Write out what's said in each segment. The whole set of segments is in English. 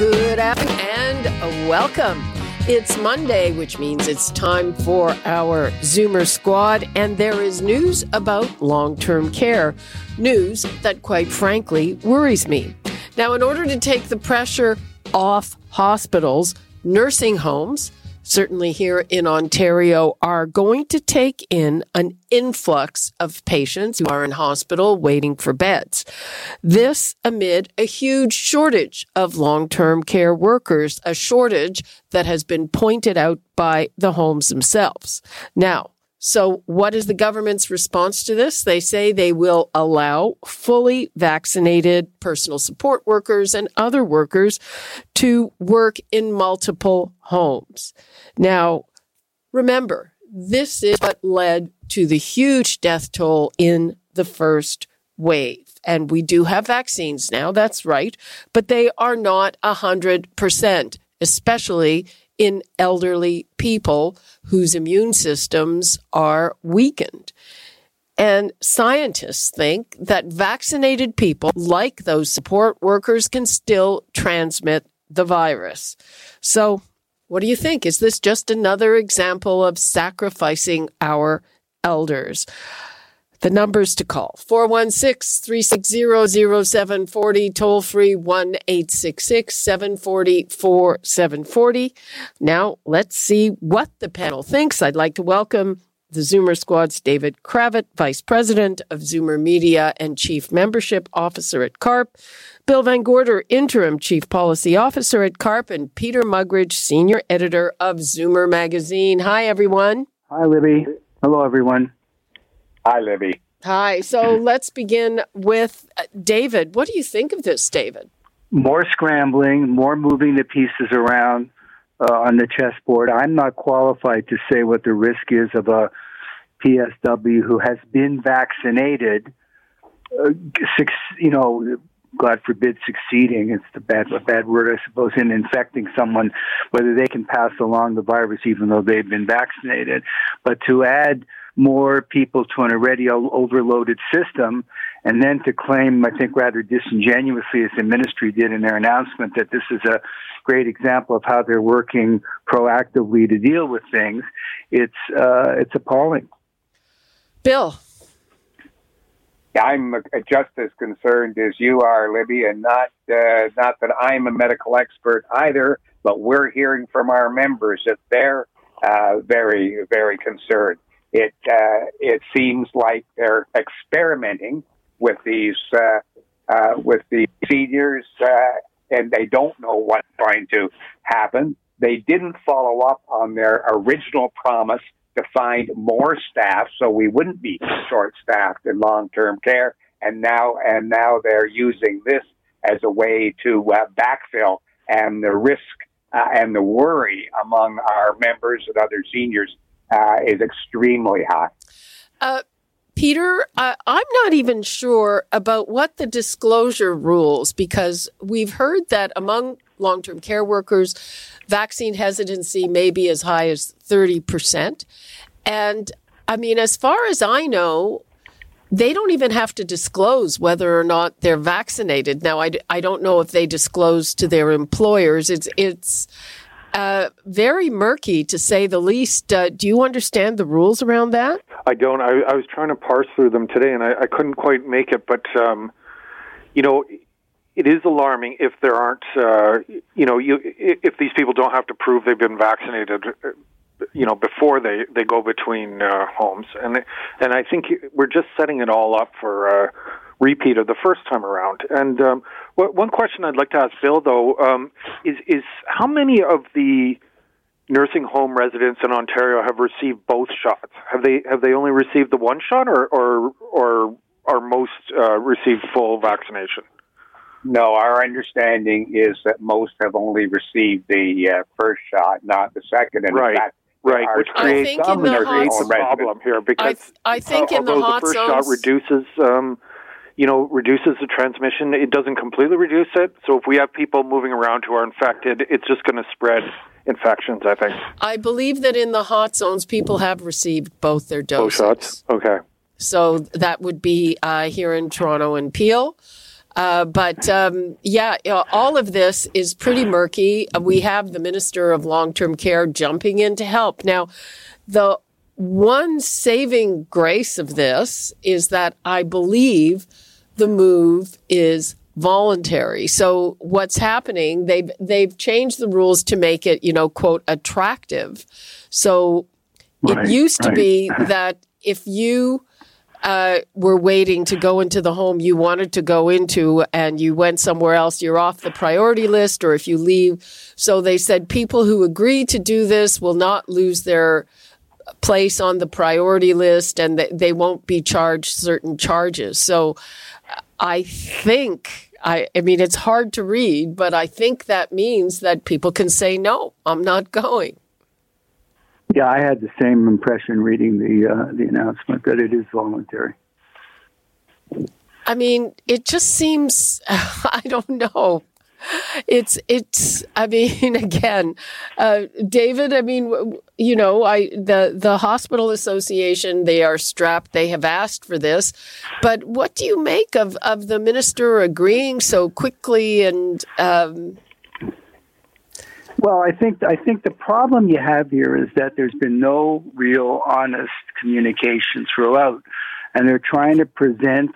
Good afternoon and welcome. It's Monday, which means it's time for our Zoomer squad, and there is news about long term care. News that, quite frankly, worries me. Now, in order to take the pressure off hospitals, nursing homes, certainly here in Ontario, are going to take in an influx of patients who are in hospital waiting for beds. This amid a huge shortage of long-term care workers, a shortage that has been pointed out by the homes themselves. Now, so what is the government's response to this? They say they will allow fully vaccinated personal support workers and other workers to work in multiple homes. Now, remember, this is what led to the huge death toll in the first wave. And we do have vaccines now, that's right, but they are not 100%, especially in elderly people whose immune systems are weakened. And scientists think that vaccinated people, like those support workers, can still transmit the virus. So, what do you think? Is this just another example of sacrificing our elders? The numbers to call 416 360 0740, toll free 1 866 740 4740. Now, let's see what the panel thinks. I'd like to welcome the Zoomer Squad's David Cravit, Vice President of Zoomer Media and Chief Membership Officer at CARP, Bill VanGorder, Interim Chief Policy Officer at CARP, and Peter Muggeridge, Senior Editor of Zoomer Magazine. Hi, everyone. Hi, Libby. Hello, everyone. Hi, Libby. Hi. So let's begin with uh, David. What do you think of this, David? More scrambling, more moving the pieces around uh, on the chessboard. I'm not qualified to say what the risk is of a PSW who has been vaccinated. Uh, you know, God forbid, succeeding. It's the bad, a bad word, I suppose, in infecting someone, whether they can pass along the virus even though they've been vaccinated. But to add more people to an already overloaded system, and then to claim, I think rather disingenuously, as the ministry did in their announcement, that this is a great example of how they're working proactively to deal with things, it's uh, it's appalling. Bill. I'm just as concerned as you are, Libby, and not uh, not that I'm a medical expert either, but we're hearing from our members that they're uh, very, very concerned. It uh, it seems like they're experimenting with these uh, uh, with the seniors, uh, and they don't know what's going to happen. They didn't follow up on their original promise to find more staff, so we wouldn't be short-staffed in long-term care. And now, and now they're using this as a way to uh, backfill, and the risk uh, and the worry among our members and other seniors uh, is extremely high. Uh, Peter, I'm not even sure about what the disclosure rules because we've heard that among long term care workers, vaccine hesitancy may be as high as 30%. And I mean, as far as I know, they don't even have to disclose whether or not they're vaccinated. Now, I, I don't know if they disclose to their employers. It's, it's, uh, very murky to say the least. Uh, do you understand the rules around that? I don't. I, I was trying to parse through them today, and I, I couldn't quite make it. But um, you know, it is alarming if there aren't. Uh, you know, you, if these people don't have to prove they've been vaccinated. You know, before they they go between uh, homes, and and I think we're just setting it all up for. Uh, repeat of the first time around. And um, one question I'd like to ask Bill, though, um, is is how many of the nursing home residents in Ontario have received both shots? Have they have they only received the one shot, or or or are most uh, received full vaccination? No, our understanding is that most have only received the uh, first shot, not the second. And right. Fact, right, which creates, some in the creates a problem here because I, th- I think uh, in the hot the first zones, shot reduces. Um, you know, reduces the transmission. It doesn't completely reduce it. So if we have people moving around who are infected, it's just going to spread infections. I think. I believe that in the hot zones, people have received both their doses. Both shots. Okay. So that would be uh, here in Toronto and Peel. Uh, but um, yeah, all of this is pretty murky. We have the Minister of Long Term Care jumping in to help. Now, the one saving grace of this is that I believe the move is voluntary. So what's happening? They've they've changed the rules to make it, you know, quote attractive. So Right, it used to be that if you uh, were waiting to go into the home you wanted to go into and you went somewhere else, you're off the priority list, or if you leave. So they said people who agree to do this will not lose their place on the priority list and they, they won't be charged certain charges. So I think, I, I mean, it's hard to read, but I think that means that people can say, no, I'm not going. Yeah, I had the same impression reading the uh, the announcement that it is voluntary. I mean, it just seems, I don't know. It's, it's, I mean, again, uh, David, I mean, you know, I, the, the hospital association, they are strapped. They have asked for this, but what do you make of, of the minister agreeing so quickly and, um, Well, I think I think the problem you have here is that there's been no real honest communication throughout, and they're trying to present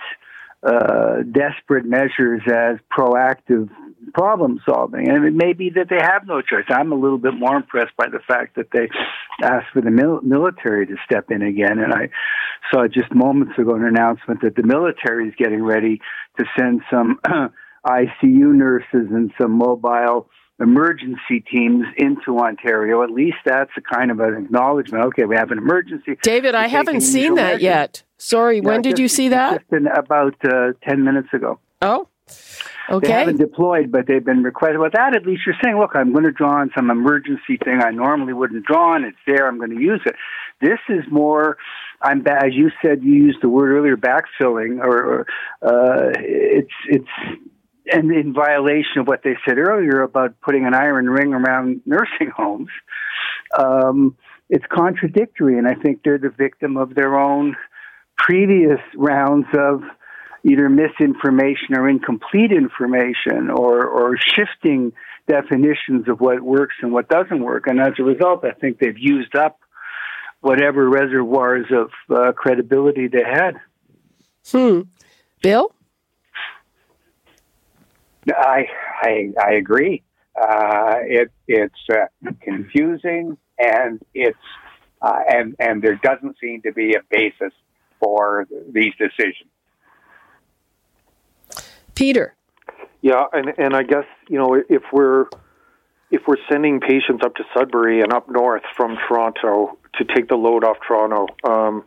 uh, desperate measures as proactive problem solving, and it may be that they have no choice. I'm a little bit more impressed by the fact that they asked for the mil- military to step in again, and I saw just moments ago an announcement that the military is getting ready to send some ICU nurses and some mobile emergency teams into Ontario. At least that's a kind of an acknowledgement. Okay, we have an emergency. David, I haven't seen that measures. yet. Sorry, when did just- you see that? About uh, 10 minutes ago. Oh, okay. They haven't deployed, but they've been requested. With that, at least you're saying, look, I'm going to draw on some emergency thing I normally wouldn't draw on. It's there. I'm going to use it. This is more, I'm as you said, you used the word earlier, backfilling, or, or uh, it's it's and in violation of what they said earlier about putting an iron ring around nursing homes. Um, it's contradictory, and I think they're the victim of their own previous rounds of either misinformation or incomplete information or, or shifting definitions of what works and what doesn't work. And as a result, I think they've used up whatever reservoirs of uh, credibility they had. Hmm. Bill? I I, I agree. Uh, it it's uh, confusing and it's uh, and and there doesn't seem to be a basis for these decisions. Peter? Yeah, and and I guess you know if we're if we're sending patients up to Sudbury and up north from Toronto to take the load off Toronto, um,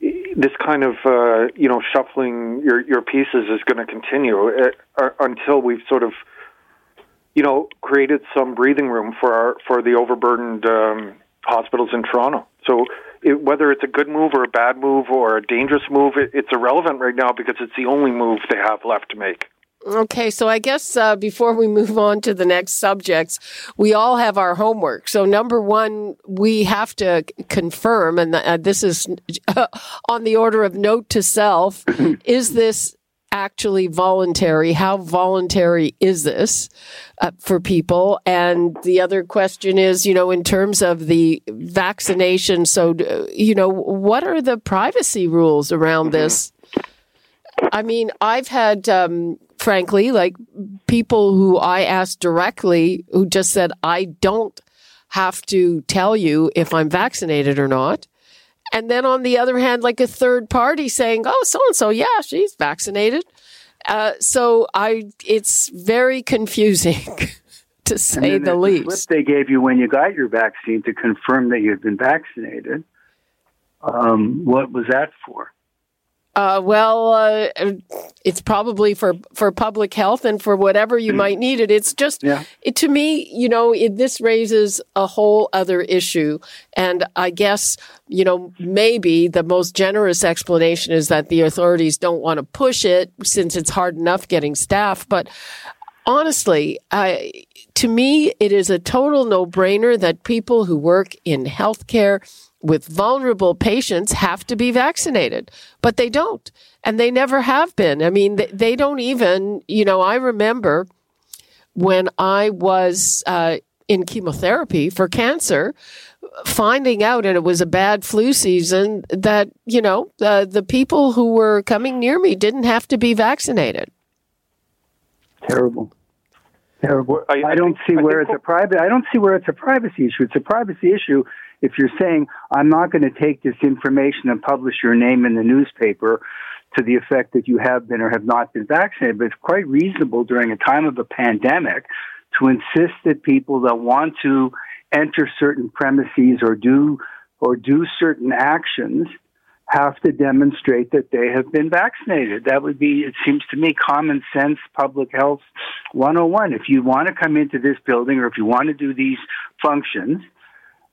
this kind of uh, you know shuffling your your pieces is going to continue uh, uh, until we've sort of you know created some breathing room for our for the overburdened um, hospitals in Toronto. So it, whether it's a good move or a bad move or a dangerous move, it, it's irrelevant right now because it's the only move they have left to make. Okay, so I guess uh, before we move on to the next subjects, we all have our homework. So, number one, we have to confirm, and uh, this is on the order of note to self is this actually voluntary? How voluntary is this uh, for people? And the other question is, you know, in terms of the vaccination, so, uh, you know, what are the privacy rules around this? I mean, I've had, um, frankly, like people who I asked directly who just said, I don't have to tell you if I'm vaccinated or not. And then on the other hand, like a third party saying, oh, so and so, yeah, she's vaccinated. Uh, so I, it's very confusing to say the least. slip they gave you when you got your vaccine to confirm that you'd been vaccinated. Um, what was that for? Uh, well, uh, it's probably for, for public health and for whatever you might need it. It's just, Yeah. it, to me, you know, it, this raises a whole other issue. And I guess, you know, maybe the most generous explanation is that the authorities don't want to push it since it's hard enough getting staff. But honestly, I, to me, it is a total no brainer that people who work in healthcare with vulnerable patients have to be vaccinated, but they don't. And they never have been. I mean, they, they don't even, you know, I remember when I was uh, in chemotherapy for cancer, finding out, and it was a bad flu season, that, you know, uh, the people who were coming near me didn't have to be vaccinated. Terrible. Terrible. I- I, I don't think- see I where it's a private. I don't see where it's a privacy issue. It's a privacy issue if you're saying I'm not going to take this information and publish your name in the newspaper to the effect that you have been or have not been vaccinated. But it's quite reasonable during a time of a pandemic to insist that people that want to enter certain premises or do or do certain actions have to demonstrate that they have been vaccinated. That would be, it seems to me, common sense public health 101. If you want to come into this building or if you want to do these functions,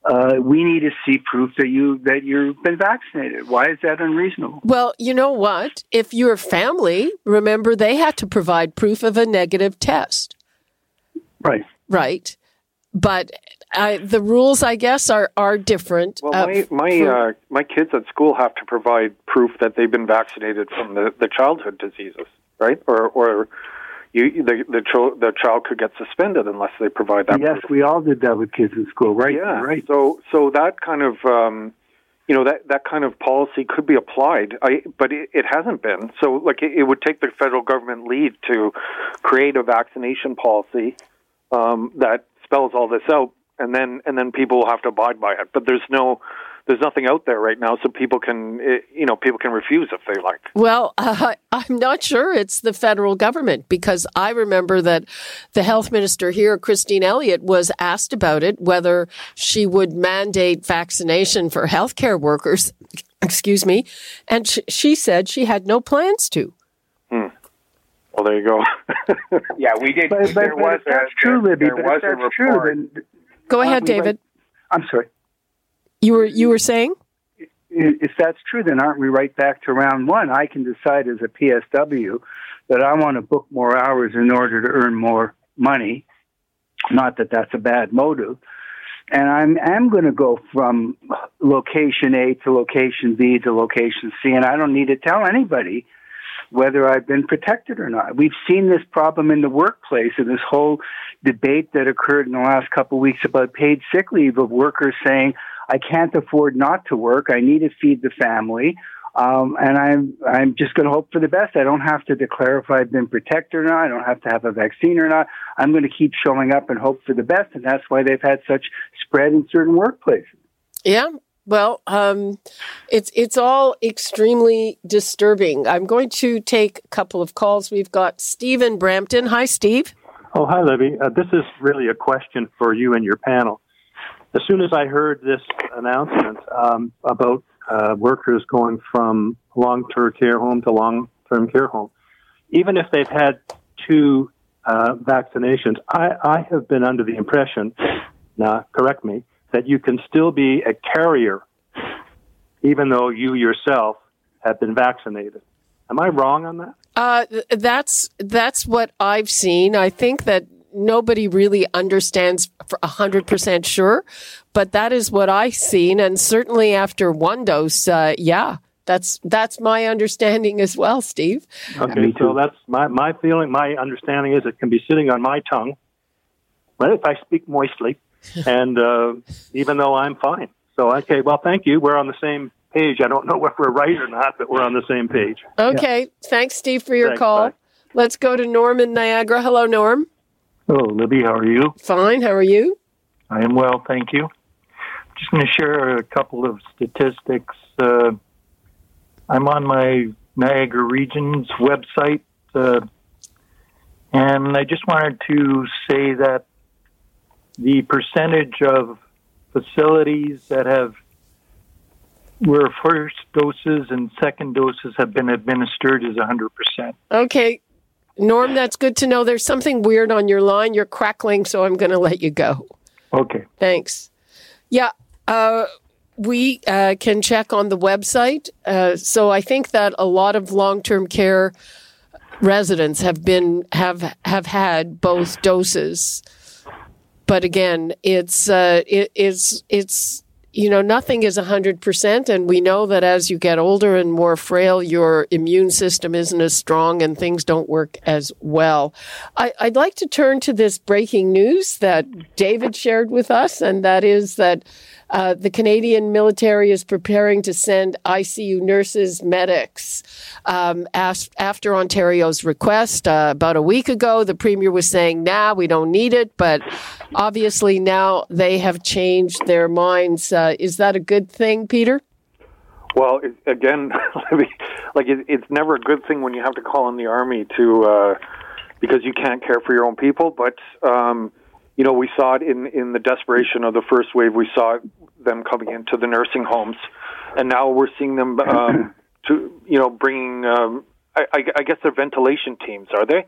uh, we need to see proof that you that you've been vaccinated. Why is that unreasonable? Well, you know what? If your family, remember, they had to provide proof of a negative test, Right. right? But I, the rules, I guess, are are different. Well, uh, my my for- uh, my kids at school have to provide proof that they've been vaccinated from the, the childhood diseases, right? Or or you the the, chil- the child could get suspended unless they provide that. Yes, proof. we all did that with kids in school. Right. yeah. Right. So so that kind of um, you know that that kind of policy could be applied, I, but it, it hasn't been. So like it, it would take the federal government lead to create a vaccination policy um, that spells all this out, and then and then people will have to abide by it. But there's no there's nothing out there right now, so people can eh, you know people can refuse if they like. Well, uh, I'm not sure it's the federal government because I remember that the health minister here, Christine Elliott, was asked about it, whether she would mandate vaccination for healthcare workers. Excuse me. And sh- she said she had no plans to. Hmm. Well, there you go. Yeah, we did. But, but, there but was if that's a, true, Libby. there but was if a that's true, then Go Uh, ahead, we went- David. I'm sorry. You were you were saying? if that's true, then aren't we right back to round one? I can decide as a PSW that I want to book more hours in order to earn more money. Not that that's a bad motive. And I'm am going to go from location A to location B to location C, and I don't need to tell anybody whether I've been protected or not. We've seen this problem in the workplace and this whole debate that occurred in the last couple of weeks about paid sick leave of workers saying, I can't afford not to work. I need to feed the family. Um, and I'm I'm just going to hope for the best. I don't have to declare if I've been protected or not. I don't have to have a vaccine or not. I'm going to keep showing up and hope for the best, and that's why they've had such spread in certain workplaces. Yeah. Well, um, it's it's all extremely disturbing. I'm going to take a couple of calls. We've got Steve in Brampton. Hi, Steve. Oh, hi, Libby. Uh, this is really a question for you and your panel. As soon as I heard this announcement um, about uh, workers going from long-term care home to long-term care home, even if they've had two uh, vaccinations, I, I have been under the impression, now correct me, that you can still be a carrier even though you yourself have been vaccinated. Am I wrong on that? Uh, that's that's what I've seen. I think that nobody really understands for hundred percent sure, but that is what I've seen, and certainly after one dose, uh, yeah, that's that's my understanding as well, Steve. Okay, me so that's my, my feeling. My understanding is it can be sitting on my tongue, well, if I speak moistly, and uh, even though I'm fine. So, okay, well, thank you. We're on the same page. I don't know if we're right or not, but we're on the same page. Okay, thanks, Steve, for your Thanks, call. bye. Let's go to Norm in Niagara. Hello, Norm. Hello, Libby. How are you? Fine. How are you? I am well, thank you. I'm Just going to share a couple of statistics. Uh, I'm on my Niagara Region's website, uh, and I just wanted to say that the percentage of facilities that have where first doses and second doses have been administered is 100%. Okay. Norm, that's good to know. There's something weird on your line. You're crackling, so I'm going to let you go. Okay. Thanks. Yeah. Uh, we uh, can check on the website. Uh, so I think that a lot of long-term care residents have been have have had both doses, but again, it's uh, it, it's it's you know, nothing is 100%. And we know that as you get older and more frail, your immune system isn't as strong and things don't work as well. I, would like to turn to this breaking news that David shared with us, and that is that uh, the Canadian military is preparing to send ICU nurses, medics. Um, after Ontario's request uh, about a week ago, the premier was saying, nah, we don't need it. But obviously now they have changed their minds. Uh, is that a good thing, Peter? Well, again, like it's never a good thing when you have to call in the army to uh, because you can't care for your own people. But um, you know, we saw it in in the desperation of the first wave. We saw them coming into the nursing homes, and now we're seeing them um, to you know bringing. Um, I, I, guess they're ventilation teams, are they?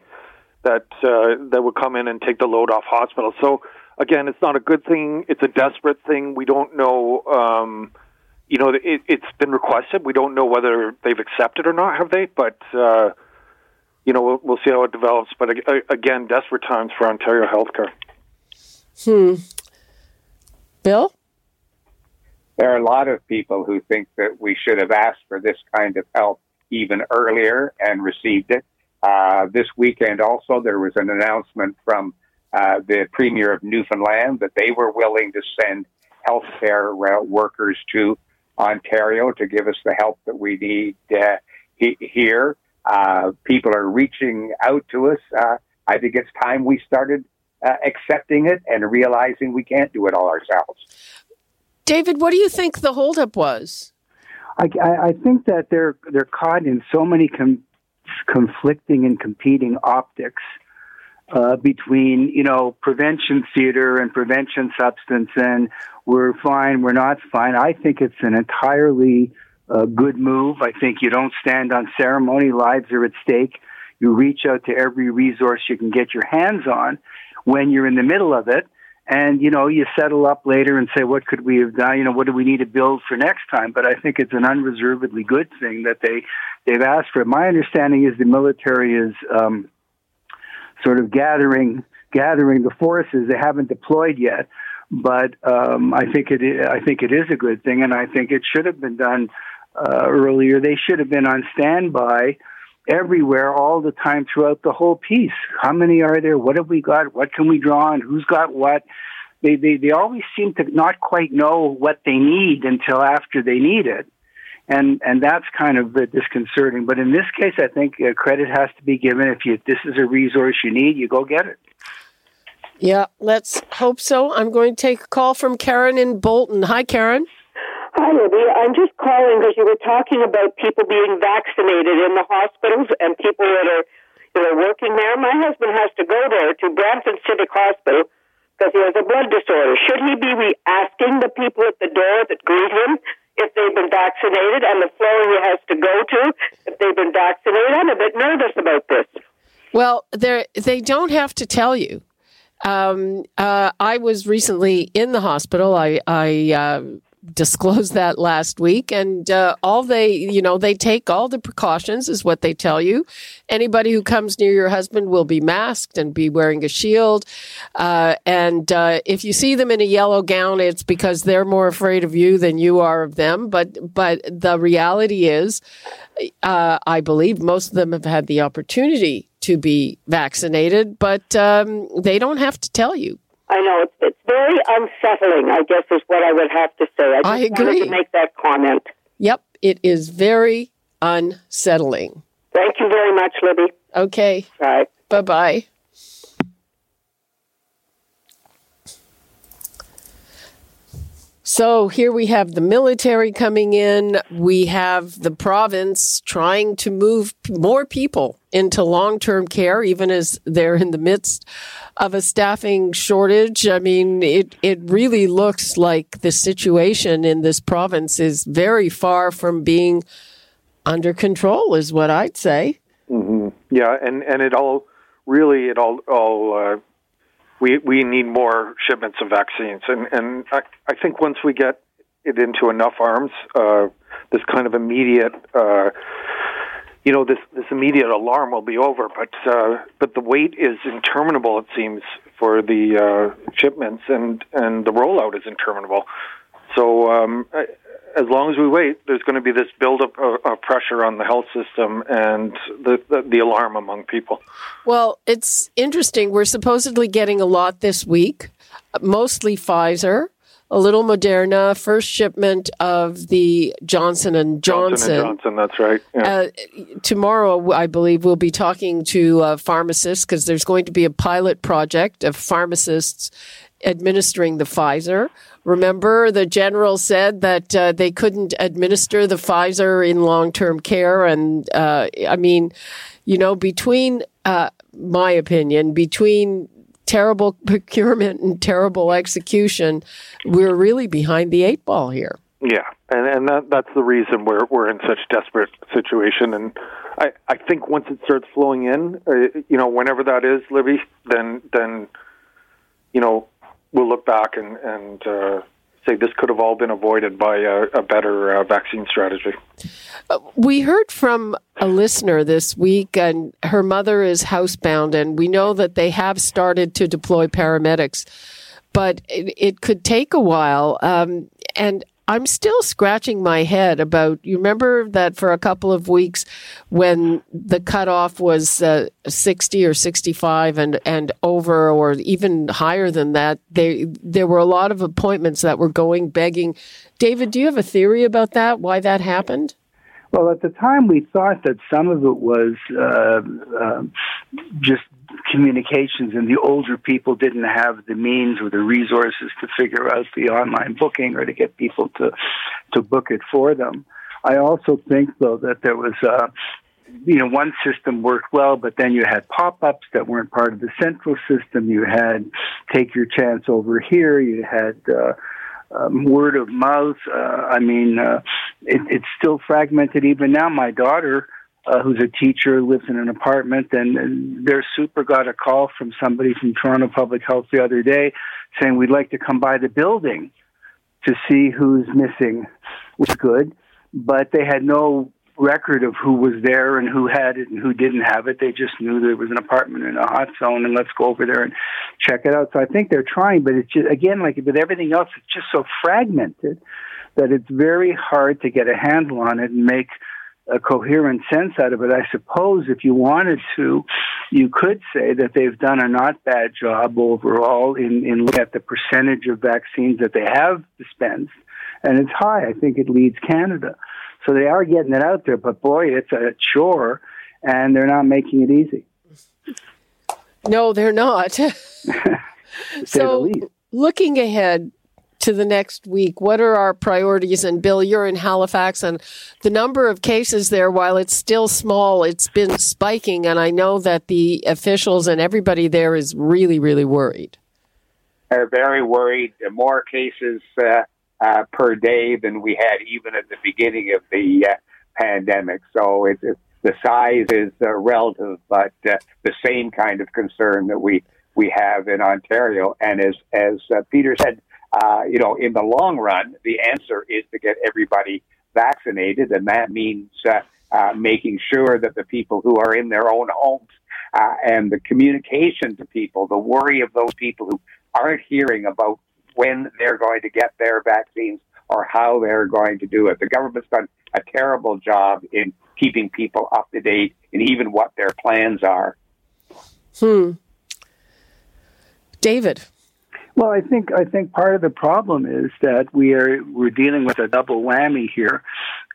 That uh, that would come in and take the load off hospitals. So again, it's not a good thing. It's a desperate thing. We don't know. Um, you know, it, it's been requested. We don't know whether they've accepted or not. Have they? But uh, you know, we'll, we'll see how it develops. But again, desperate times for Ontario healthcare. Hmm. Bill? There are a lot of people who think that we should have asked for this kind of help even earlier and received it. Uh, this weekend, also, there was an announcement from uh, the Premier of Newfoundland that they were willing to send healthcare workers to Ontario to give us the help that we need uh, he- here. Uh, people are reaching out to us. Uh, I think it's time we started uh, accepting it and realizing we can't do it all ourselves. David, what do you think the holdup was? I, I think that they're they're caught in so many com- conflicting and competing optics uh, between you know prevention theater and prevention substance, and we're fine, we're not fine. I think it's an entirely uh, good move. I think you don't stand on ceremony; lives are at stake. You reach out to every resource you can get your hands on, when you're in the middle of it. And, you know, you settle up later and say, what could we have done? You know, what do we need to build for next time? But I think it's an unreservedly good thing that they, they've asked for it. My understanding is the military is, um, sort of gathering, gathering the forces. They haven't deployed yet, but, um, I think it, is, I think it is a good thing. And I think it should have been done, uh, earlier. They should have been on standby, everywhere all the time throughout the whole piece. How many are there? What have we got? What can we draw on? Who's got what? They, they, they always seem to not quite know what they need until after they need it. And, and that's kind of disconcerting. But in this case, I think uh, credit has to be given. If you, this is a resource you need, you go get it. Yeah, let's hope so. I'm going to take a call from Karen in Bolton. Hi, Karen. Hi, Libby. I'm just calling because you were talking about people being vaccinated in the hospitals and people that are, you know, working there. My husband has to go there to Brampton Civic Hospital because he has a blood disorder. Should he be asking the people at the door that greet him if they've been vaccinated and the floor he has to go to if they've been vaccinated? I'm a bit nervous about this. Well, they they don't have to tell you. Um, uh, I was recently in the hospital. I, I uh, disclosed that last week. And uh, all they you know they take all the precautions is what they tell you. Anybody who comes near your husband will be masked and be wearing a shield. Uh, and uh, if you see them in a yellow gown it's because they're more afraid of you than you are of them. But but the reality is uh, i believe most of them have had the opportunity to be vaccinated but um, they don't have to tell you I know it's it's very unsettling. I guess is what I would have to say. I just I agree. to make that comment. Yep, it is very unsettling. Thank you very much, Libby. Okay. Bye. Bye bye. So here we have the military coming in. We have the province trying to move more people into long term care, even as they're in the midst of a staffing shortage. I mean, it, it really looks like the situation in this province is very far from being under control, is what I'd say. Mm-hmm. Yeah, and, and it all really, it all, all uh, we we need more shipments of vaccines, and and I, I think once we get it into enough arms, uh, this kind of immediate, uh, you know, this this immediate alarm will be over. But uh, but the wait is interminable. It seems for the uh, shipments, and and the rollout is interminable. So um, as long as we wait, there's going to be this buildup of, of pressure on the health system and the, the, the alarm among people. Well, it's interesting. We're supposedly getting a lot this week, mostly Pfizer, a little Moderna, first shipment of the Johnson and Johnson. Johnson and Johnson, that's right. Yeah. Uh, tomorrow, I believe we'll be talking to uh, pharmacists because there's going to be a pilot project of pharmacists administering the Pfizer. Remember, the general said that uh, they couldn't administer the Pfizer in long term care. And uh, I mean, you know, between uh, my opinion, between terrible procurement and terrible execution, we're really behind the eight ball here. Yeah, and and that that's the reason we're we're in such desperate situation. And I I think once it starts flowing in, uh, you know, whenever that is, Libby, then then you know we'll look back and, and uh, say this could have all been avoided by a, a better uh, vaccine strategy. Uh, we heard from a listener this week, and her mother is housebound, and we know that they have started to deploy paramedics, but it, it could take a while. Um, and I'm still scratching my head about. You remember that for a couple of weeks when the cutoff was uh, 60 or 65 and and over, or even higher than that. They there were a lot of appointments that were going begging. David, do you have a theory about that? Why that happened? Well, at the time, we thought that some of it was uh, uh, just communications, and the older people didn't have the means or the resources to figure out the online booking or to get people to to book it for them. I also think, though, that there was. Uh, you know, one system worked well, but then you had pop-ups that weren't part of the central system. You had take your chance over here. You had uh, um, word of mouth. Uh, I mean, uh, it, it's still fragmented even now. My daughter, uh, who's a teacher, lives in an apartment, and, and their super got a call from somebody from Toronto Public Health the other day saying we'd like to come by the building to see who's missing, which is good. But they had no record of who was there and who had it and who didn't have it. They just knew there was an apartment in a hot zone and let's go over there and check it out. So I think they're trying, but it's just, again, like with everything else, it's just so fragmented that it's very hard to get a handle on it and make a coherent sense out of it. I suppose if you wanted to, you could say that they've done a not bad job overall in, in looking at the percentage of vaccines that they have dispensed. And it's high. I think it leads Canada. So they are getting it out there, but boy, it's a chore, and they're not making it easy. No, they're not. so, looking ahead to the next week, what are our priorities? And Bill, you're in Halifax, and the number of cases there, while it's still small, it's been spiking. And I know that the officials and everybody there is really, really worried. They're very worried. More cases uh, uh, per day than we had even at the beginning of the uh, pandemic. So the size is uh, relative, but uh, the same kind of concern that we we have in Ontario. And as as uh, Peter said, uh, you know, in the long run, the answer is to get everybody vaccinated, and that means making sure that the people who are in their own homes and the communication to people, the worry of those people who aren't hearing about when they're going to get their vaccines or how they're going to do it. The government's done a terrible job in keeping people up to date and even what their plans are. Hmm. David. Well, I think I think part of the problem is that we are we're dealing with a double whammy here,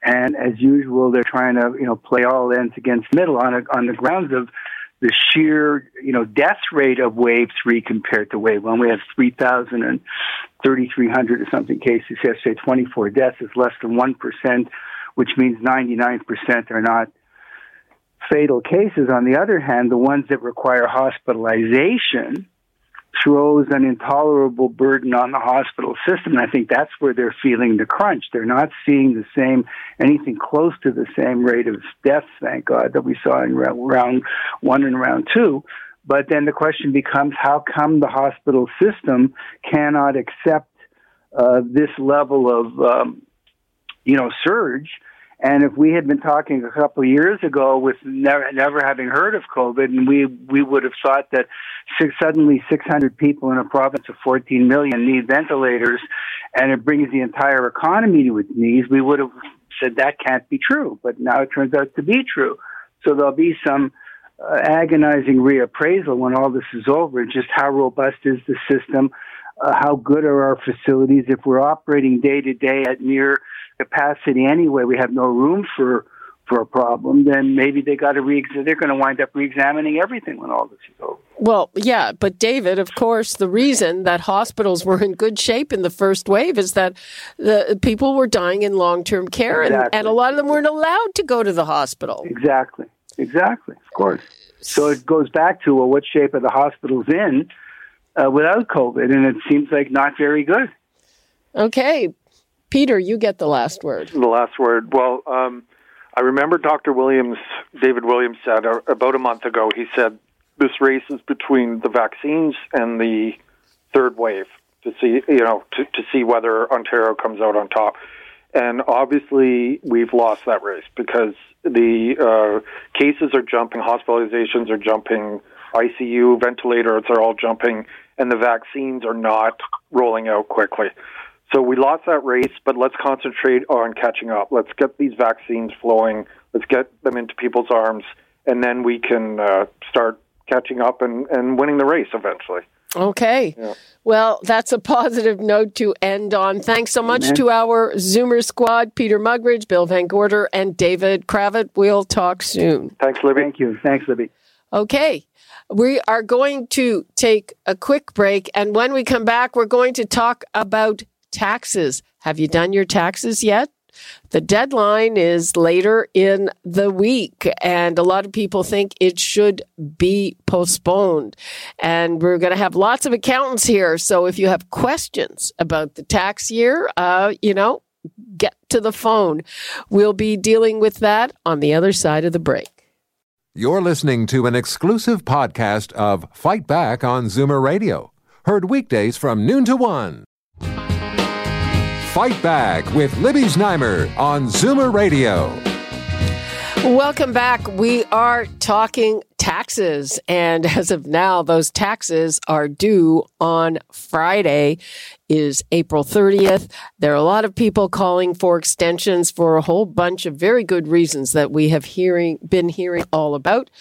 and as usual, they're trying to you know play all ends against middle on a, on the grounds of the sheer, you know, death rate of wave three compared to wave one. We had 3,300 or something cases yesterday, 24 deaths is less than 1%, which means 99% are not fatal cases. On the other hand, the ones that require hospitalization throws an intolerable burden on the hospital system. And I think that's where they're feeling the crunch. They're not seeing the same, anything close to the same rate of deaths, thank God, that we saw in round one and round two. But then the question becomes how come the hospital system cannot accept uh, this level of, um, you know, surge? And if we had been talking a couple of years ago with never, never having heard of COVID, and we, we would have thought that six, suddenly 600 people in a province of 14 million need ventilators and it brings the entire economy to its knees, we would have said that can't be true. But now it turns out to be true. So there'll be some uh, agonizing reappraisal when all this is over, just how robust is the system, uh, how good are our facilities. If we're operating day to day at near capacity anyway, we have no room for for a problem, then maybe they got to re they're going to wind up re-examining everything when all this is over. Well, yeah, but David, of course, the reason that hospitals were in good shape in the first wave is that the people were dying in long-term care, exactly. and, and a lot of them weren't allowed to go to the hospital. Exactly, exactly, of course. So it goes back to well, what shape are the hospitals in uh, without COVID, and it seems like not very good. Okay, Peter, you get the last word. The last word. Well, um, I remember Dr. Williams, David Williams said uh, about a month ago, he said this race is between the vaccines and the third wave to see, you know, to, to see whether Ontario comes out on top. And obviously, we've lost that race because the uh, cases are jumping, hospitalizations are jumping, ICU ventilators are all jumping, and the vaccines are not rolling out quickly. So we lost that race, but let's concentrate on catching up. Let's get these vaccines flowing. Let's get them into people's arms, and then we can uh, start catching up and, and winning the race eventually. Okay. Yeah. Well, that's a positive note to end on. Thanks so much Amen. to our Zoomer squad, Peter Muggeridge, Bill VanGorder, and David Cravit. We'll talk soon. Thanks, Libby. Thank you. Thanks, Libby. Okay. We are going to take a quick break. And when we come back, we're going to talk about taxes. Have you done your taxes yet? The deadline is later in the week, and a lot of people think it should be postponed. And we're going to have lots of accountants here. So if you have questions about the tax year, uh, you know, get to the phone. We'll be dealing with that on the other side of the break. You're listening to an exclusive podcast of Fight Back on Zoomer Radio, heard weekdays from noon to one. Fight Back with Libby Znaimer on Zoomer Radio. Welcome back. We are talking taxes. And as of now, those taxes are due on Friday is April 30th. There are a lot of people calling for extensions for a whole bunch of very good reasons that we have hearing, been hearing all about.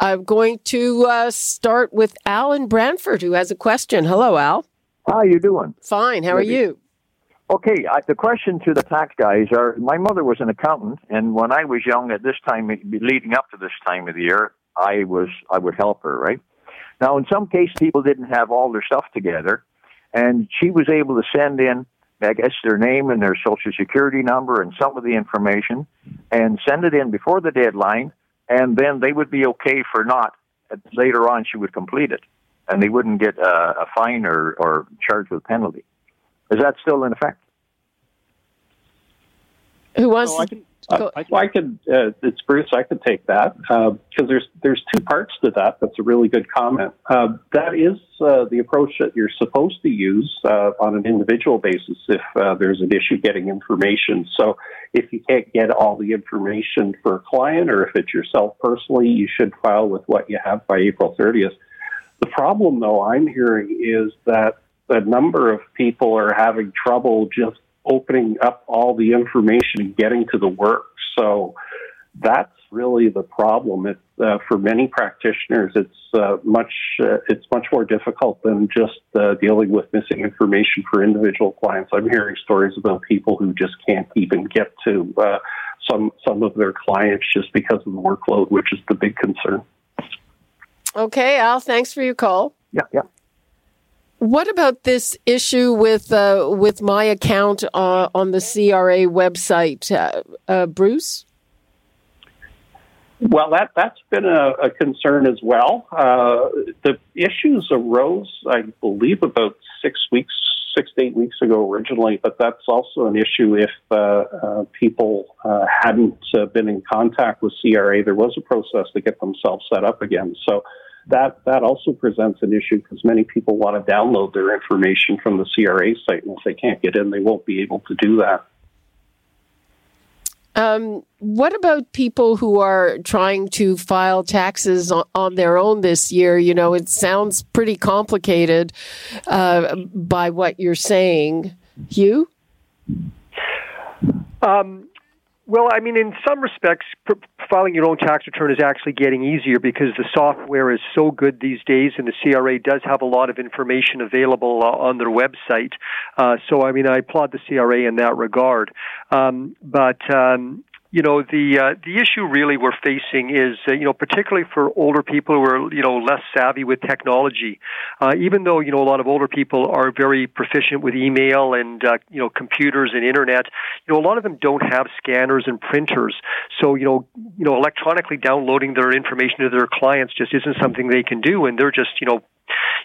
I'm going to uh, start with Alan Branford, who has a question. Hello, Al. How are you doing? Fine. How are you? Okay, I, the question to the tax guys are: My mother was an accountant, and when I was young, at this time, eh, leading up to this time of the year, I was I would help her. Right now, in some cases, people didn't have all their stuff together, and she was able to send in, I guess, their name and their social security number and some of the information, and send it in before the deadline, and then they would be okay for not. Later on, she would complete it, and they wouldn't get a, a fine or or charged with penalty. Is that still in effect? Who wants? So I, can, uh, I, I, could. Uh, it's Bruce. I could take that because uh, there's there's two parts to that. That's a really good comment. Uh, that is uh, the approach that you're supposed to use uh, on an individual basis if there's an issue getting information. So if you can't get all the information for a client, or if it's yourself personally, you should file with what you have by April 30th. The problem, though, I'm hearing is that a number of people are having trouble just opening up all the information and getting to the work. So that's really the problem. It, uh, for many practitioners, it's uh, much uh, it's much more difficult than just uh, dealing with missing information for individual clients. I'm hearing stories about people who just can't even get to uh, some some of their clients just because of the workload, which is the big concern. Okay, Al. Thanks for your call. Yeah, yeah. What about this issue with uh, with my account uh, on the CRA website, uh, uh, Bruce? Well, that that's been a, a concern as well. Uh, the issues arose, I believe, about six weeks, six to eight weeks ago originally, but that's also an issue if uh, people hadn't been in contact with CRA. There was a process to get themselves set up again. So that that also presents an issue because many people want to download their information from the CRA site, and if they can't get in, they won't be able to do that. Um, what about people who are trying to file taxes on, on, their own this year? You know, it sounds pretty complicated uh, by what you're saying. Hugh? Um, well, I mean, in some respects, filing your own tax return is actually getting easier because the software is so good these days, and the CRA does have a lot of information available uh, on their website. Uh, so, I mean, I applaud the CRA in that regard. Um, but um, you know the uh, the issue really we're facing is uh, you know particularly for older people who are you know less savvy with technology. Uh, even though you know a lot of older people are very proficient with email and uh, you know computers and internet, you know a lot of them don't have scanners and printers. So you know you know electronically downloading their information to their clients just isn't something they can do, and they're just you know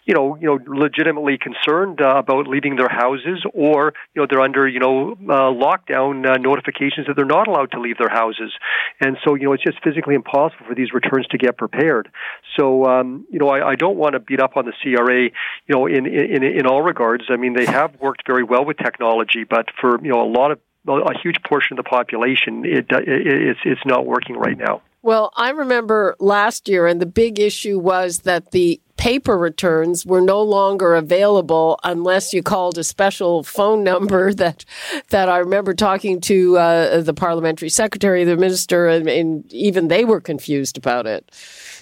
you know, you know, legitimately concerned uh, about leaving their houses, or you know, they're under you know uh, lockdown uh, notifications that they're not allowed to leave their houses, and so you know, it's just physically impossible for these returns to get prepared. So, um, you know, I, I don't want to beat up on the CRA, you know, in in in all regards. I mean, they have worked very well with technology, but for you know, a lot of a huge portion of the population, it, it it's it's not working right now. Well, I remember last year, and the big issue was that the paper returns were no longer available unless you called a special phone number that that I remember talking to uh, the parliamentary secretary, the minister, and, and, even they were confused about it.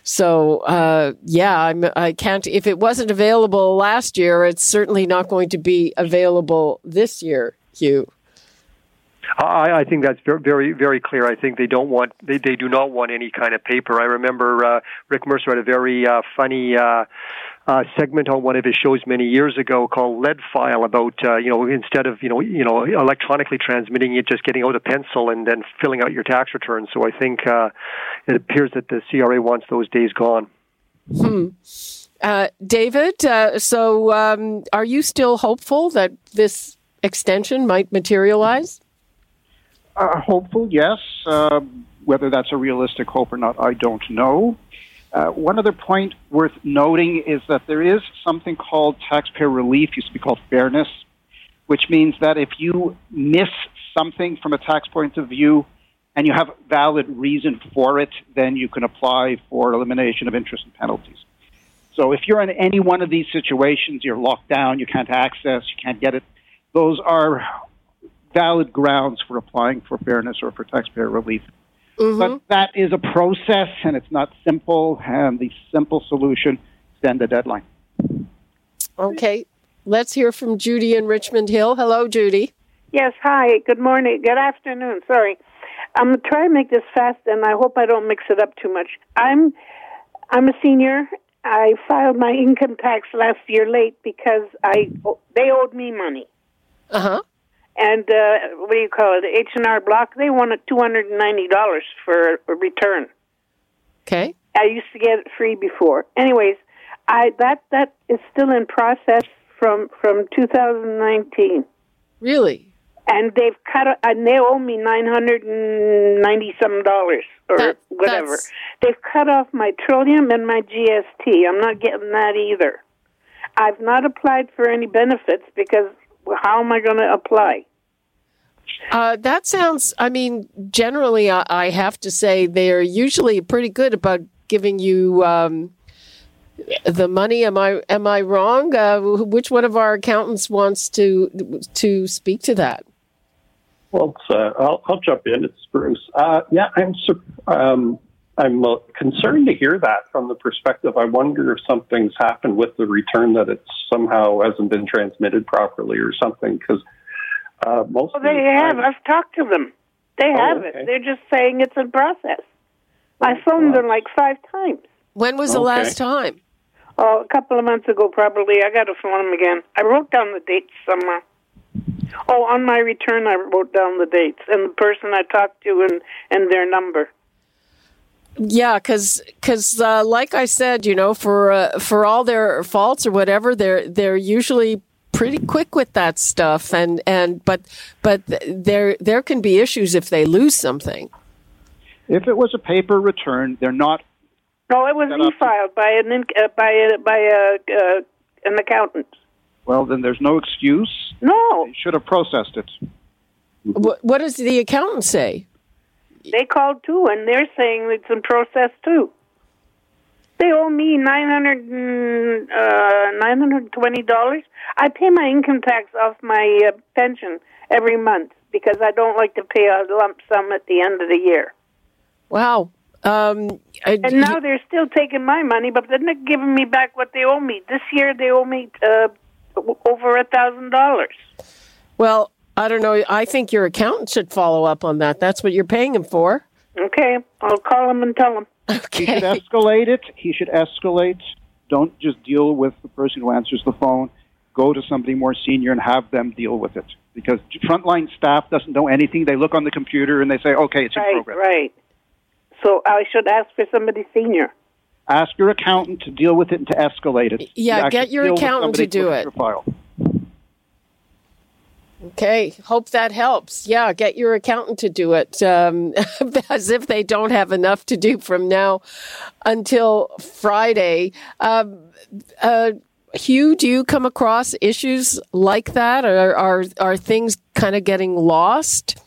So uh, yeah, I'm, I can't. If it wasn't available last year, it's certainly not going to be available this year, Hugh. I, I think that's very, very, clear. I think they don't want, they, they do not want any kind of paper. I remember uh, Rick Mercer had a very uh, funny uh, uh, segment on one of his shows many years ago called Lead File about, uh, you know, instead of, you know, you know, electronically transmitting it, just getting out a pencil and then filling out your tax return. So I think uh, it appears that the CRA wants those days gone. Hmm. Uh, David, uh, so um, are you still hopeful that this extension might materialize? Hopeful, yes. Uh, whether that's a realistic hope or not, I don't know. Uh, one other point worth noting is that there is something called taxpayer relief, used to be called fairness, which means that if you miss something from a tax point of view and you have valid reason for it, then you can apply for elimination of interest and penalties. So if you're in any one of these situations, you're locked down, you can't access, you can't get it, those are valid grounds for applying for fairness or for taxpayer relief. Mm-hmm. But that is a process, and it's not simple. And the simple solution extend the deadline. Okay, let's hear from Judy in Richmond Hill. Hello, Judy. Yes. Hi. Good morning. Good afternoon. Sorry, I'm trying to make this fast, and I hope I don't mix it up too much. I'm I'm a senior. I filed my income tax last year late because I they owed me money. Uh huh and uh, what do you call it? H and R Block. They wanted two hundred and ninety dollars for a return. Okay. I used to get it free before. Anyways, I that that is still in process from from 2019. Really? And they've cut and they owe me nine hundred and ninety some dollars or that, whatever. They've cut off my Trillium and my GST. I'm not getting that either. I've not applied for any benefits because how am I going to apply? Uh, that sounds, I mean, generally, I, I, have to say they're usually pretty good about giving you um, the money. Am I am I wrong? Uh, which one of our accountants wants to to speak to that? Well, uh, I'll, I'll, jump in. It's Bruce. Uh, yeah, I'm um, I'm uh, concerned to hear that from the perspective. I wonder if something's happened with the return that it somehow hasn't been transmitted properly or something because uh, most. Well, they have. Times, I've talked to them. They oh, have okay. it. They're just saying it's in process. I phoned them like five times. When was the last time? Oh, a couple of months ago, probably. I got to phone them again. I wrote down the dates somewhere. Oh, on my return, I wrote down the dates and the person I talked to and and their number. Yeah, because because uh, like I said, you know, for uh, for all their faults or whatever, they're they're usually pretty quick with that stuff, and and but but there there can be issues if they lose something. If it was a paper return, they're not. No, it was e-filed by an uh, by a, by a, uh, an accountant. Well, then there's no excuse. No, they should have processed it. What, what does the accountant say? They called too, and they're saying it's in process too. They owe me nine hundred uh, nine hundred twenty dollars. I pay my income tax off my uh, pension every month because I don't like to pay a lump sum at the end of the year. Wow. Um, I, and now they're still taking my money, but they're not giving me back what they owe me. This year they owe me uh, over a thousand dollars. Well, I don't know. I think your accountant should follow up on that. That's what you're paying him for. Okay, I'll call him and tell him. Okay. He should escalate it. He should escalate. Don't just deal with the person who answers the phone. Go to somebody more senior and have them deal with it. Because frontline staff doesn't know anything. They look on the computer and they say, "Okay, it's right, in progress." Right. So I should ask for somebody senior. Ask your accountant to deal with it and to escalate it. Yeah, You get your accountant to do it. File. Okay, hope that helps. Yeah, get your accountant to do it, um, as if they don't have enough to do from now until Friday. Um, uh, Hugh, do you come across issues like that, or are are things kind of getting lost?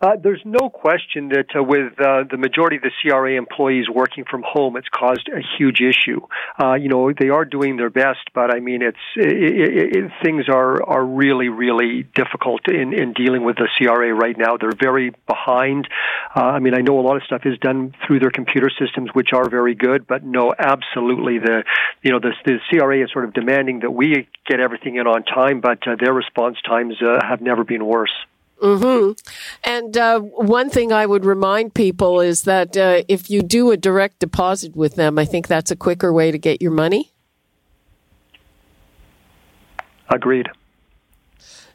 Uh, there's no question that uh, with uh, the majority of the CRA employees working from home, it's caused a huge issue. Uh, you know, they are doing their best, but I mean, it's it, it, it, things are are really really difficult in in dealing with the CRA right now. They're very behind. Uh, I mean, I know a lot of stuff is done through their computer systems, which are very good, but no, absolutely the you know the, the CRA is sort of demanding that we get everything in on time, but uh, their response times have never been worse. Hmm And uh, one thing I would remind people is that uh, if you do a direct deposit with them, I think that's a quicker way to get your money. Agreed.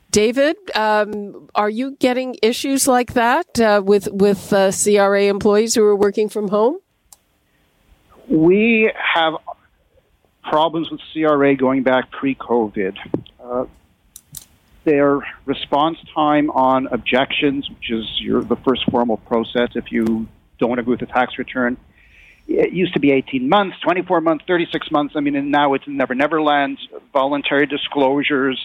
David, um, are you getting issues like that uh, with with uh, CRA employees who are working from home? We have problems with CRA going back pre-COVID. Uh, their response time on objections, which is your, the first formal process if you don't agree with the tax return, it used to be 18 months, 24 months, 36 months. I mean, and now it's Never Never Land, voluntary disclosures.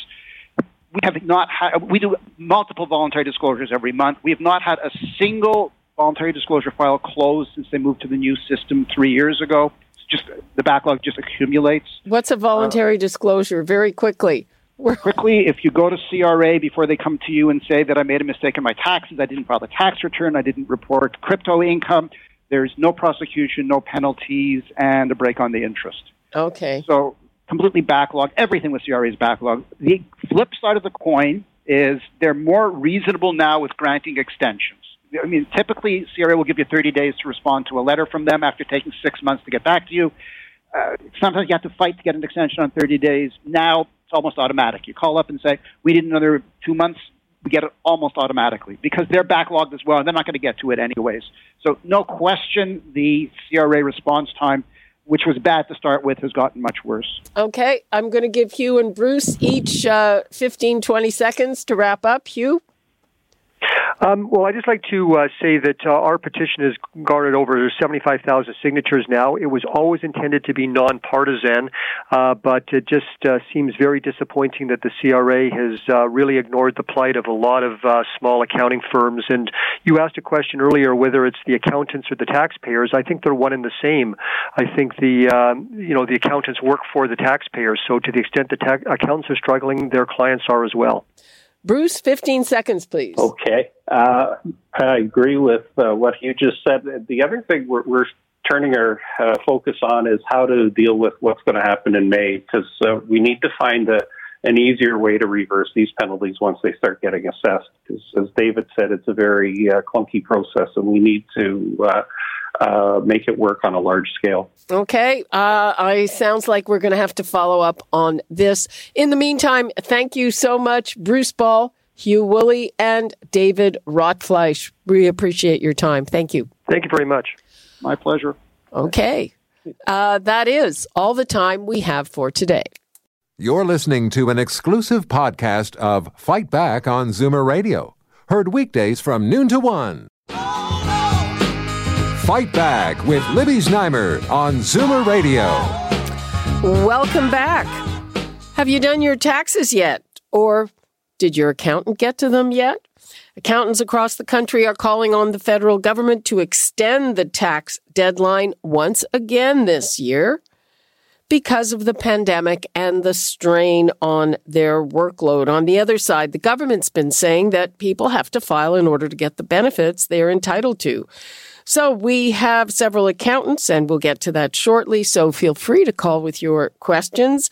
We have not had, we do multiple voluntary disclosures every month. We have not had a single voluntary disclosure file closed since they moved to the new system three years ago. It's just the backlog just accumulates. What's a voluntary disclosure? Very quickly. Quickly, if you go to CRA before they come to you and say that I made a mistake in my taxes, I didn't file the tax return, I didn't report crypto income, there's no prosecution, no penalties, and a break on the interest. Okay. So completely backlogged. Everything with CRA is backlogged. The flip side of the coin is they're more reasonable now with granting extensions. I mean, typically CRA will give you 30 days to respond to a letter from them after taking six months to get back to you. Uh, sometimes you have to fight to get an extension on 30 days. Now it's almost automatic. You call up and say, "We need another two months." We get it almost automatically because they're backlogged as well, and they're not going to get to it anyways. So, no question, the CRA response time, which was bad to start with, has gotten much worse. Okay, I'm going to give Hugh and Bruce each uh, 15, 20 seconds to wrap up. Hugh? Um, well, I'd just like to uh, say that uh, our petition has garnered over 75,000 signatures now. It was always intended to be nonpartisan, uh, but it just uh, seems very disappointing that the CRA has uh, really ignored the plight of a lot of uh, small accounting firms. And you asked a question earlier whether it's the accountants or the taxpayers. I think they're one and the same. I think the um, you know the accountants work for the taxpayers, so to the extent the ta- accountants are struggling, their clients are as well. Bruce, 15 seconds, please. Okay. Uh, I agree with uh, what you just said. The other thing we're, we're turning our uh, focus on is how to deal with what's going to happen in May because uh, we need to find a, an easier way to reverse these penalties once they start getting assessed. Because, as David said, it's a very uh, clunky process, and we need to uh, uh, make it work on a large scale. Okay. Uh, I sounds like we're going to have to follow up on this. In the meantime, thank you so much, Bruce Ball, Hugh Woolley, and David Rotfleisch. We appreciate your time. Thank you. Thank you very much. My pleasure. Okay. Uh, that is all the time we have for today. You're listening to an exclusive podcast of Fight Back on Zoomer Radio, heard weekdays from noon to one. Fight Back with Libby Znaimer on Zoomer Radio. Welcome back. Have you done your taxes yet? Or did your accountant get to them yet? Accountants across the country are calling on the federal government to extend the tax deadline once again this year because of the pandemic and the strain on their workload. On the other side, the government's been saying that people have to file in order to get the benefits they're entitled to. So we have several accountants, and we'll get to that shortly. So feel free to call with your questions.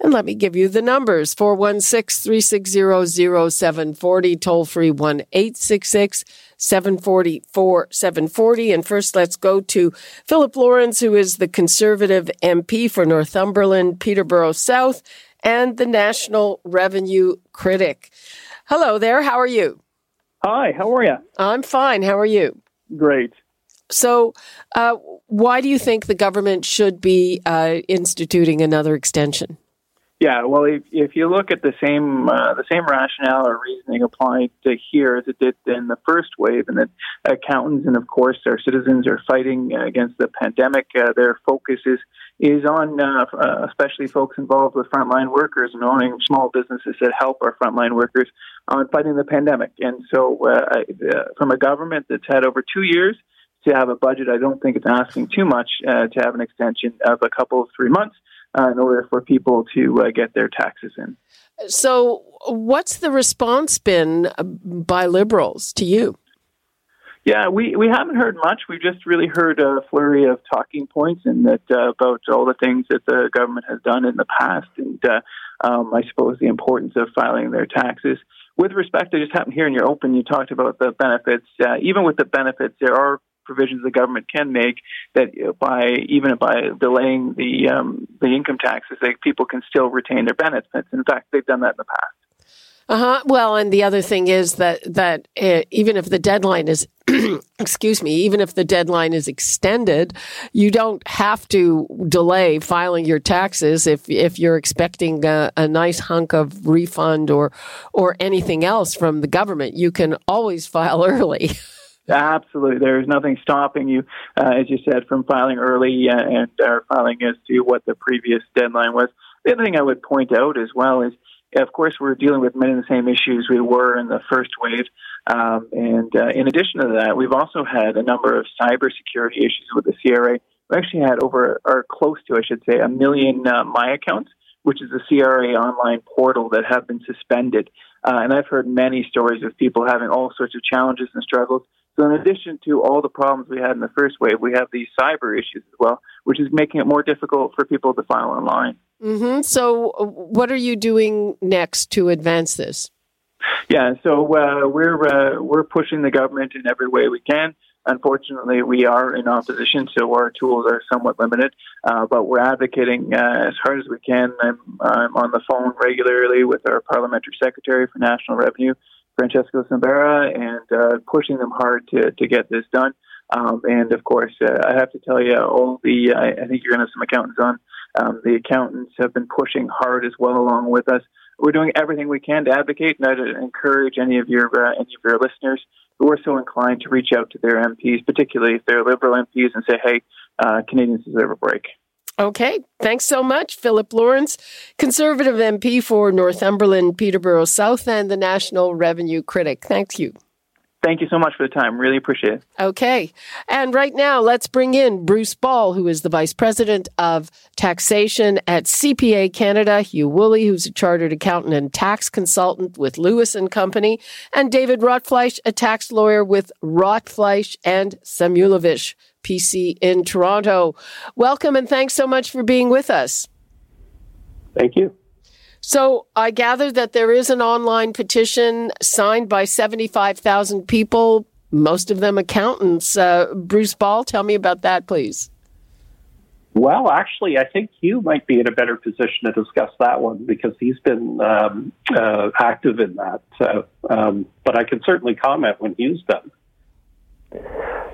And let me give you the numbers 416 360 0740, toll free 1 866 740 4740. And first, let's go to Philip Lawrence, who is the Conservative MP for Northumberland, Peterborough South, and the National Revenue Critic. Hello there. How are you? Hi, how are you? I'm fine. How are you? Great. So, uh, why do you think the government should be uh, instituting another extension? Yeah, well, if, if you look at the same uh, the same rationale or reasoning applied to here as it did in the first wave, and that accountants and of course our citizens are fighting against the pandemic, uh, their focus is is on uh, uh especially folks involved with frontline workers and owning small businesses that help our frontline workers on fighting the pandemic. And so, uh, uh, from a government that's had over two years to have a budget, I don't think it's asking too much to have an extension of a couple of three months uh, in order for people to uh, get their taxes in. So, what's the response been uh, by liberals to you? Yeah, we, we haven't heard much. We've just really heard a flurry of talking points and that uh, about all the things that the government has done in the past, and uh, um, I suppose the importance of filing their taxes. With respect, I just happened here in your open, you talked about the benefits. Uh, even with the benefits, there are provisions the government can make that by even by delaying the um, the income taxes, that people can still retain their benefits. In fact, they've done that in the past. Uh huh. Well, and the other thing is that that uh, even if the deadline is, excuse me, even if the deadline is extended, you don't have to delay filing your taxes if if you're expecting a, a nice hunk of refund or or anything else from the government. You can always file early. Absolutely. There's nothing stopping you, uh, as you said, from filing early uh, and uh, filing as to what the previous deadline was. The other thing I would point out as well is, of course, we're dealing with many of the same issues we were in the first wave. Um, and uh, in addition to that, we've also had a number of cybersecurity issues with the CRA. We actually had over, or close to, I should say, a million uh, My Accounts, which is a CRA online portal that have been suspended. Uh, and I've heard many stories of people having all sorts of challenges and struggles so, in addition to all the problems we had in the first wave, we have these cyber issues as well, which is making it more difficult for people to file online. Mm-hmm. So, what are you doing next to advance this? Yeah, so uh, we're uh, we're pushing the government in every way we can. Unfortunately, we are in opposition, so our tools are somewhat limited. Uh, but we're advocating uh, as hard as we can. I'm, I'm on the phone regularly with our parliamentary secretary for national revenue Francesco Sorbara and uh, pushing them hard to, to get this done. Um, and of course, uh, I have to tell you, all the I, I think you're going to have some accountants on. Um, the accountants have been pushing hard as well along with us. We're doing everything we can to advocate, and I'd encourage any of your uh, any of your listeners who are so inclined to reach out to their MPs, particularly if they're Liberal MPs, and say, "Hey, uh, Canadians deserve a break." Okay, thanks so much, Philip Lawrence, Conservative MP for Northumberland, Peterborough South, and the National Revenue Critic. Thank you. Thank you so much for the time. Really appreciate it. Okay. And right now, let's bring in Bruce Ball, who is the Vice President of Taxation at CPA Canada, Hugh Woolley, who's a chartered accountant and tax consultant with Lewis and Company, and David Rotfleisch, a tax lawyer with Rotfleisch and Samulovitch PC in Toronto. Welcome and thanks so much for being with us. Thank you. So I gather that there is an online petition signed by 75,000 people, most of them accountants. Uh, Bruce Ball, tell me about that, please. Well, actually, I think you might be in a better position to discuss that one because he's been um, uh, active in that. Uh, um, but I can certainly comment when he's done.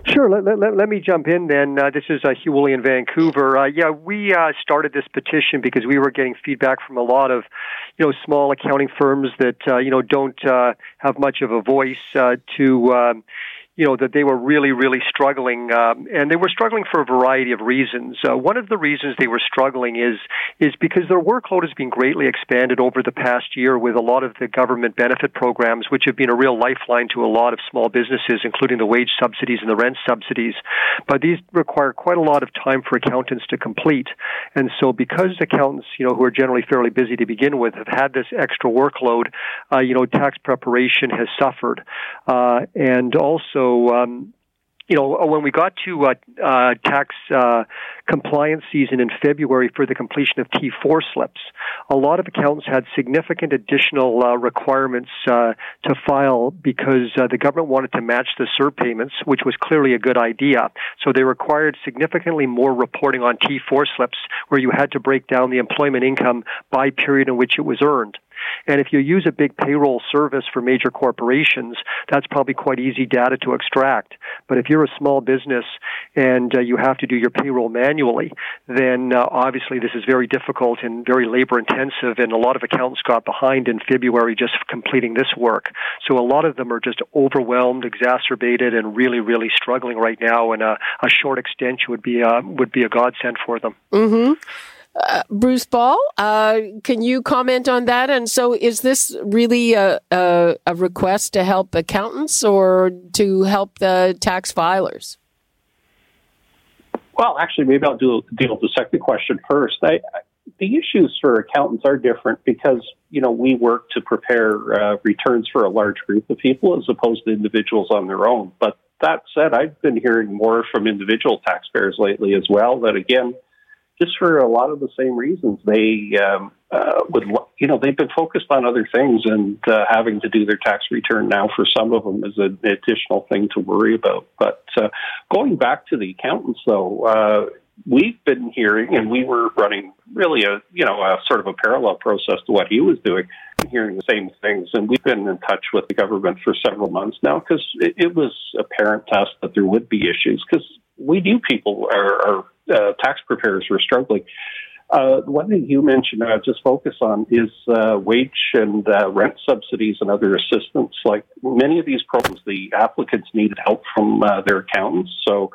Sure. Let, let, let me jump in then. Uh, this is uh, Hugh Woolley in Vancouver. Uh, yeah, we uh, started this petition because we were getting feedback from a lot of, you know, small accounting firms that uh, you know don't uh, have much of a voice uh, to. Um, you know that they were really really struggling um, and they were struggling for a variety of reasons. Uh, one of the reasons they were struggling is is because their workload has been greatly expanded over the past year with a lot of the government benefit programs which have been a real lifeline to a lot of small businesses including the wage subsidies and the rent subsidies. But these require quite a lot of time for accountants to complete. And so because accountants you know who are generally fairly busy to begin with have had this extra workload uh, you know tax preparation has suffered. Uh, and also so, um, you know, when we got to uh, uh, tax uh, compliance season in February for the completion of T4 slips, a lot of accountants had significant additional uh, requirements uh, to file because uh, the government wanted to match the CERB payments, which was clearly a good idea. So they required significantly more reporting on T4 slips, where you had to break down the employment income by period in which it was earned. And if you use a big payroll service for major corporations, that's probably quite easy data to extract. But if you're a small business and uh, you have to do your payroll manually, then uh, obviously this is very difficult and very labor intensive. And a lot of accountants got behind in February just completing this work. So a lot of them are just overwhelmed, exacerbated, and really, really struggling right now. And a, a short extension would be a, would be a godsend for them. Mm-hmm. Uh, Bruce Ball, uh, can you comment on that? And so, is this really a, a, a, request to help accountants or to help the tax filers? Well, actually, maybe I'll do, deal with the second question first. I, the issues for accountants are different because you know we work to prepare uh, returns for a large group of people as opposed to individuals on their own. But that said, I've been hearing more from individual taxpayers lately as well. That again just for a lot of the same reasons. They um, uh, would, you know, they've been focused on other things, and uh, having to do their tax return now for some of them is an additional thing to worry about. But uh, going back to the accountants, though, uh, we've been hearing, and we were running really a, you know, a sort of a parallel process to what he was doing, hearing the same things. And we've been in touch with the government for several months now because it, it was apparent to us that there would be issues because we knew people are, are uh, tax preparers were struggling. Uh, one thing you mentioned, I just focus on is uh, wage and uh, rent subsidies and other assistance. Like many of these programs, the applicants needed help from uh, their accountants. So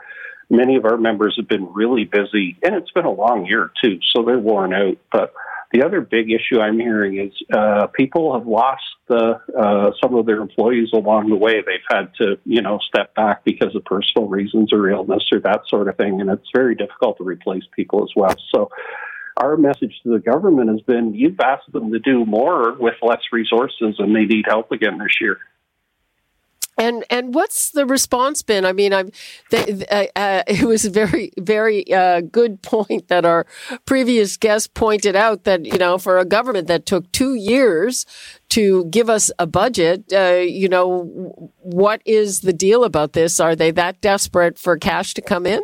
many of our members have been really busy, and it's been a long year too, so they're worn out. But the other big issue I'm hearing is uh, people have lost uh, uh, some of their employees along the way. They've had to, you know, step back because of personal reasons or illness or that sort of thing, and it's very difficult to replace people as well. So, our message to the government has been: you've asked them to do more with less resources, and they need help again this year. And and what's the response been? I mean, I'm. Uh, uh, it was a very very uh, good point that our previous guest pointed out that you know for a government that took two years to give us a budget, uh, you know, what is the deal about this? Are they that desperate for cash to come in?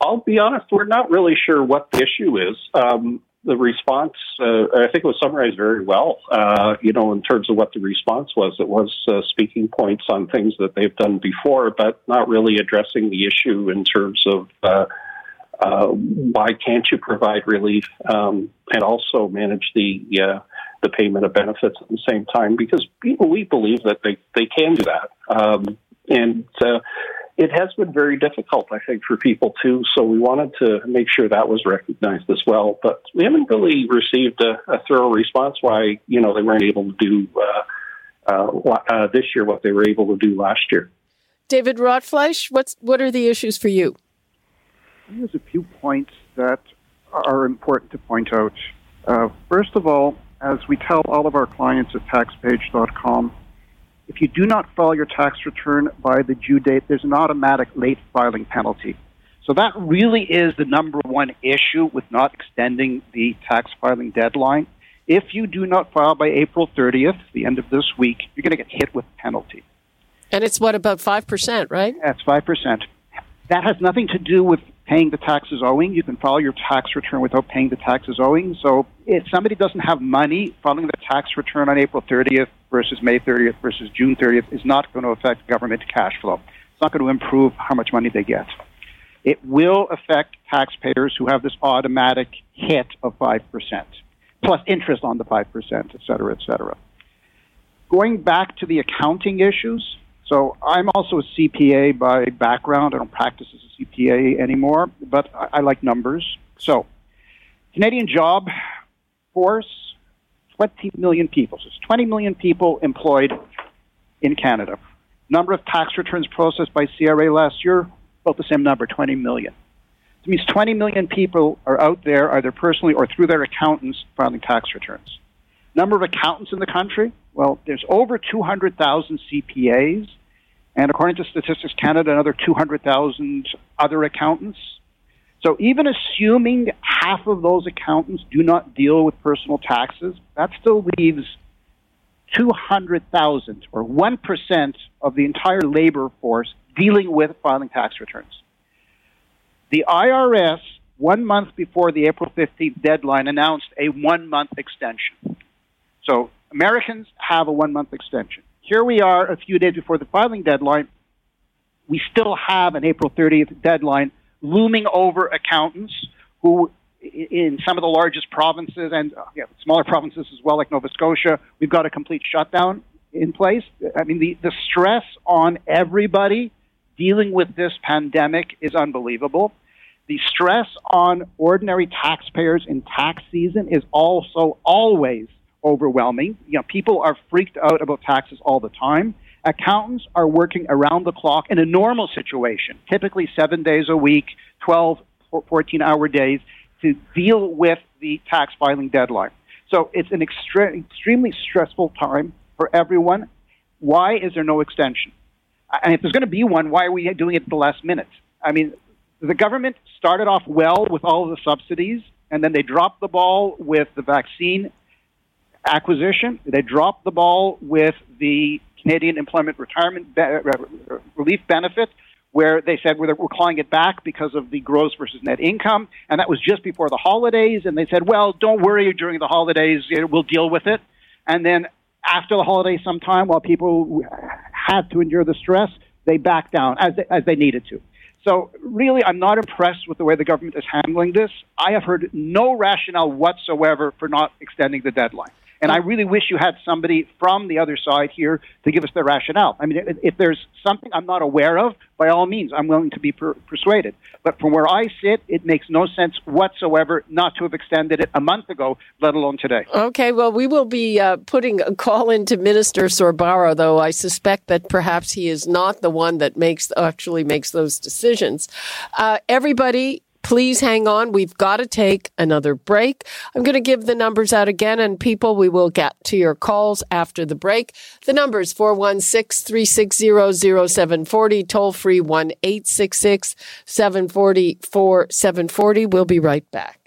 I'll be honest, we're not really sure what the issue is. Um, the response, uh, I think, it was summarized very well. Uh, you know, in terms of what the response was, it was uh, speaking points on things that they've done before, but not really addressing the issue in terms of uh, uh, why can't you provide relief um, and also manage the uh, the payment of benefits at the same time? Because we believe that they they can do that, um, and it has been very difficult, I think, for people too. So we wanted to make sure that was recognized as well. But we haven't really received a, a thorough response why you know they weren't able to do uh, uh, uh, this year what they were able to do last year. David Rotfleisch, what's what are the issues for you? There's a few points that are important to point out. Uh, first of all, as we tell all of our clients at taxpage.com, if you do not file your tax return by the due date, there's an automatic late filing penalty. So that really is the number one issue with not extending the tax filing deadline. If you do not file by April 30th, the end of this week, you're going to get hit with penalty. And it's what about 5%, right? That's 5%. That has nothing to do with paying the taxes owing. You can file your tax return without paying the taxes owing. So if somebody doesn't have money, filing the tax return on April 30th versus May 30th versus June 30th is not going to affect government cash flow. It's not going to improve how much money they get. It will affect taxpayers who have this automatic hit of 5%, plus interest on the 5%, et cetera, et cetera. Going back to the accounting issues, so I'm also a CPA by background. I don't practice as a CPA anymore, but I, I like numbers. So, Canadian job force, 20 million people. So it's 20 million people employed in Canada. Number of tax returns processed by CRA last year, about the same number, 20 million. It means 20 million people are out there, either personally or through their accountants, filing tax returns. Number of accountants in the country? Well, there's over 200,000 CPAs, and according to Statistics Canada, another 200,000 other accountants. So even assuming half of those accountants do not deal with personal taxes, that still leaves 200,000 or 1% of the entire labor force dealing with filing tax returns. The IRS, one month before the April 15th deadline, announced a one month extension. So Americans have a one month extension. Here we are a few days before the filing deadline. We still have an April 30th deadline looming over accountants who, in some of the largest provinces and uh, yeah, smaller provinces as well, like Nova Scotia, we've got a complete shutdown in place. I mean, the, the stress on everybody dealing with this pandemic is unbelievable. The stress on ordinary taxpayers in tax season is also always overwhelming. You know, people are freaked out about taxes all the time. Accountants are working around the clock in a normal situation, typically seven days a week, 12, 14 hour days, to deal with the tax filing deadline. So it's an extre- extremely stressful time for everyone. Why is there no extension? And if there's going to be one, why are we doing it at the last minute? I mean, the government started off well with all of the subsidies, and then they dropped the ball with the vaccine acquisition. They dropped the ball with the Canadian Employment Retirement Be- uh, Relief Benefit, where they said we're, we're clawing it back because of the gross versus net income, and that was just before the holidays. And they said, well, don't worry during the holidays, we'll deal with it. And then after the holidays, sometime while people had to endure the stress, they backed down as they, as they needed to. So really, I'm not impressed with the way the government is handling this. I have heard no rationale whatsoever for not extending the deadline. And I really wish you had somebody from the other side here to give us the rationale. I mean, if there's something I'm not aware of, by all means, I'm willing to be per- persuaded. But from where I sit, it makes no sense whatsoever not to have extended it a month ago, let alone today. Okay, well, we will be uh, putting a call into Minister Sorbara, though I suspect that perhaps he is not the one that makes actually makes those decisions. Uh, everybody Please hang on. We've got to take another break. I'm going to give the numbers out again and people, we will get to your calls after the break. The number is 416-360-0740, toll free 1-866-740-4740. We'll be right back.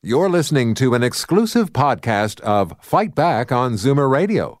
You're listening to an exclusive podcast of Fight Back on Zoomer Radio.